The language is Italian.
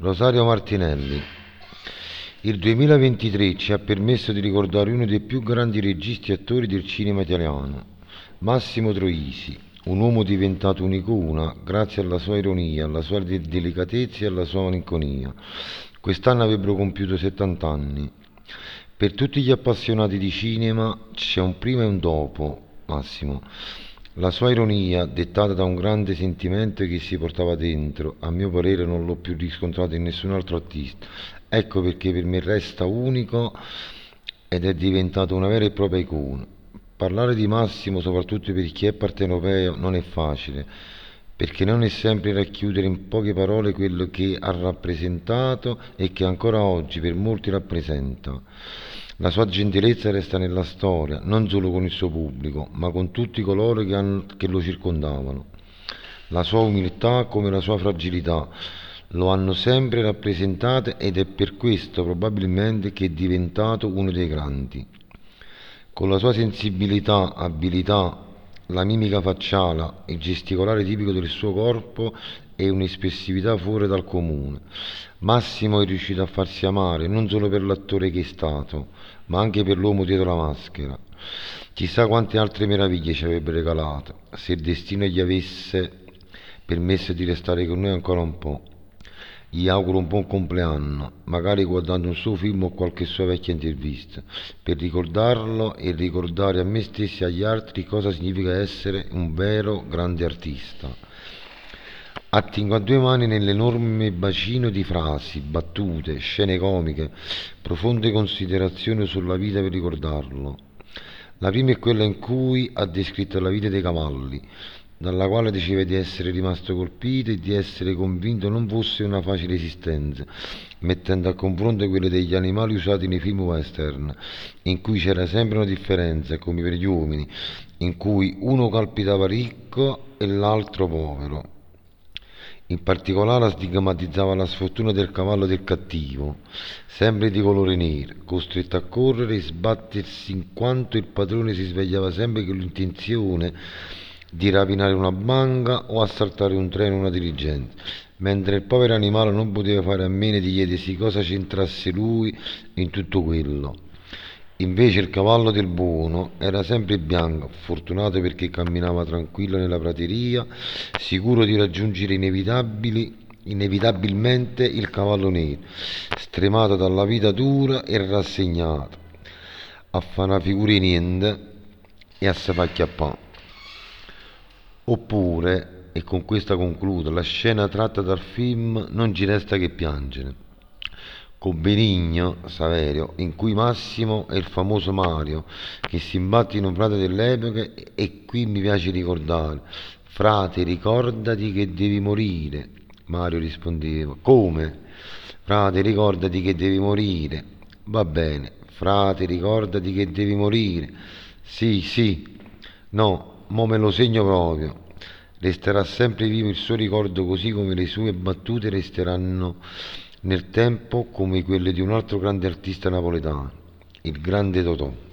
Rosario Martinelli. Il 2023 ci ha permesso di ricordare uno dei più grandi registi e attori del cinema italiano, Massimo Troisi, un uomo diventato un'icona grazie alla sua ironia, alla sua delicatezza e alla sua malinconia. Quest'anno avrebbero compiuto 70 anni. Per tutti gli appassionati di cinema c'è un prima e un dopo, Massimo. La sua ironia, dettata da un grande sentimento che si portava dentro, a mio parere non l'ho più riscontrato in nessun altro artista. Ecco perché per me resta unico ed è diventato una vera e propria icona. Parlare di Massimo, soprattutto per chi è partenopeo, non è facile, perché non è sempre racchiudere in poche parole quello che ha rappresentato e che ancora oggi per molti rappresenta. La sua gentilezza resta nella storia, non solo con il suo pubblico, ma con tutti coloro che, hanno, che lo circondavano. La sua umiltà come la sua fragilità lo hanno sempre rappresentato ed è per questo probabilmente che è diventato uno dei grandi. Con la sua sensibilità, abilità, la mimica facciale, il gesticolare tipico del suo corpo e un'espressività fuori dal comune. Massimo è riuscito a farsi amare non solo per l'attore che è stato, ma anche per l'uomo dietro la maschera. Chissà quante altre meraviglie ci avrebbe regalato, se il destino gli avesse permesso di restare con noi ancora un po'. Gli auguro un buon compleanno, magari guardando un suo film o qualche sua vecchia intervista, per ricordarlo e ricordare a me stessi e agli altri cosa significa essere un vero grande artista. Attingo a due mani nell'enorme bacino di frasi, battute, scene comiche, profonde considerazioni sulla vita per ricordarlo. La prima è quella in cui ha descritto la vita dei cavalli, dalla quale diceva di essere rimasto colpito e di essere convinto non fosse una facile esistenza, mettendo a confronto quelle degli animali usati nei film western, in cui c'era sempre una differenza, come per gli uomini, in cui uno calpitava ricco e l'altro povero. In particolare stigmatizzava la sfortuna del cavallo del cattivo, sempre di colore nero, costretto a correre e sbattersi in quanto il padrone si svegliava sempre con l'intenzione di rapinare una banca o assaltare un treno o una dirigenza, mentre il povero animale non poteva fare a meno di chiedersi cosa c'entrasse lui in tutto quello. Invece il cavallo del buono era sempre bianco, fortunato perché camminava tranquillo nella prateria, sicuro di raggiungere inevitabilmente il cavallo nero, stremato dalla vita dura e rassegnato, a fare una figura di niente e a se fare chiappare. Oppure, e con questa concludo, la scena tratta dal film Non ci resta che piangere con Benigno Saverio, in cui Massimo è il famoso Mario che si imbatte in un prato dell'epoca e qui mi piace ricordare, frate ricordati che devi morire. Mario rispondeva, come? Frate ricordati che devi morire. Va bene, frate ricordati che devi morire. Sì, sì, no, mo me lo segno proprio. Resterà sempre vivo il suo ricordo così come le sue battute resteranno nel tempo come quelle di un altro grande artista napoletano, il grande Totò.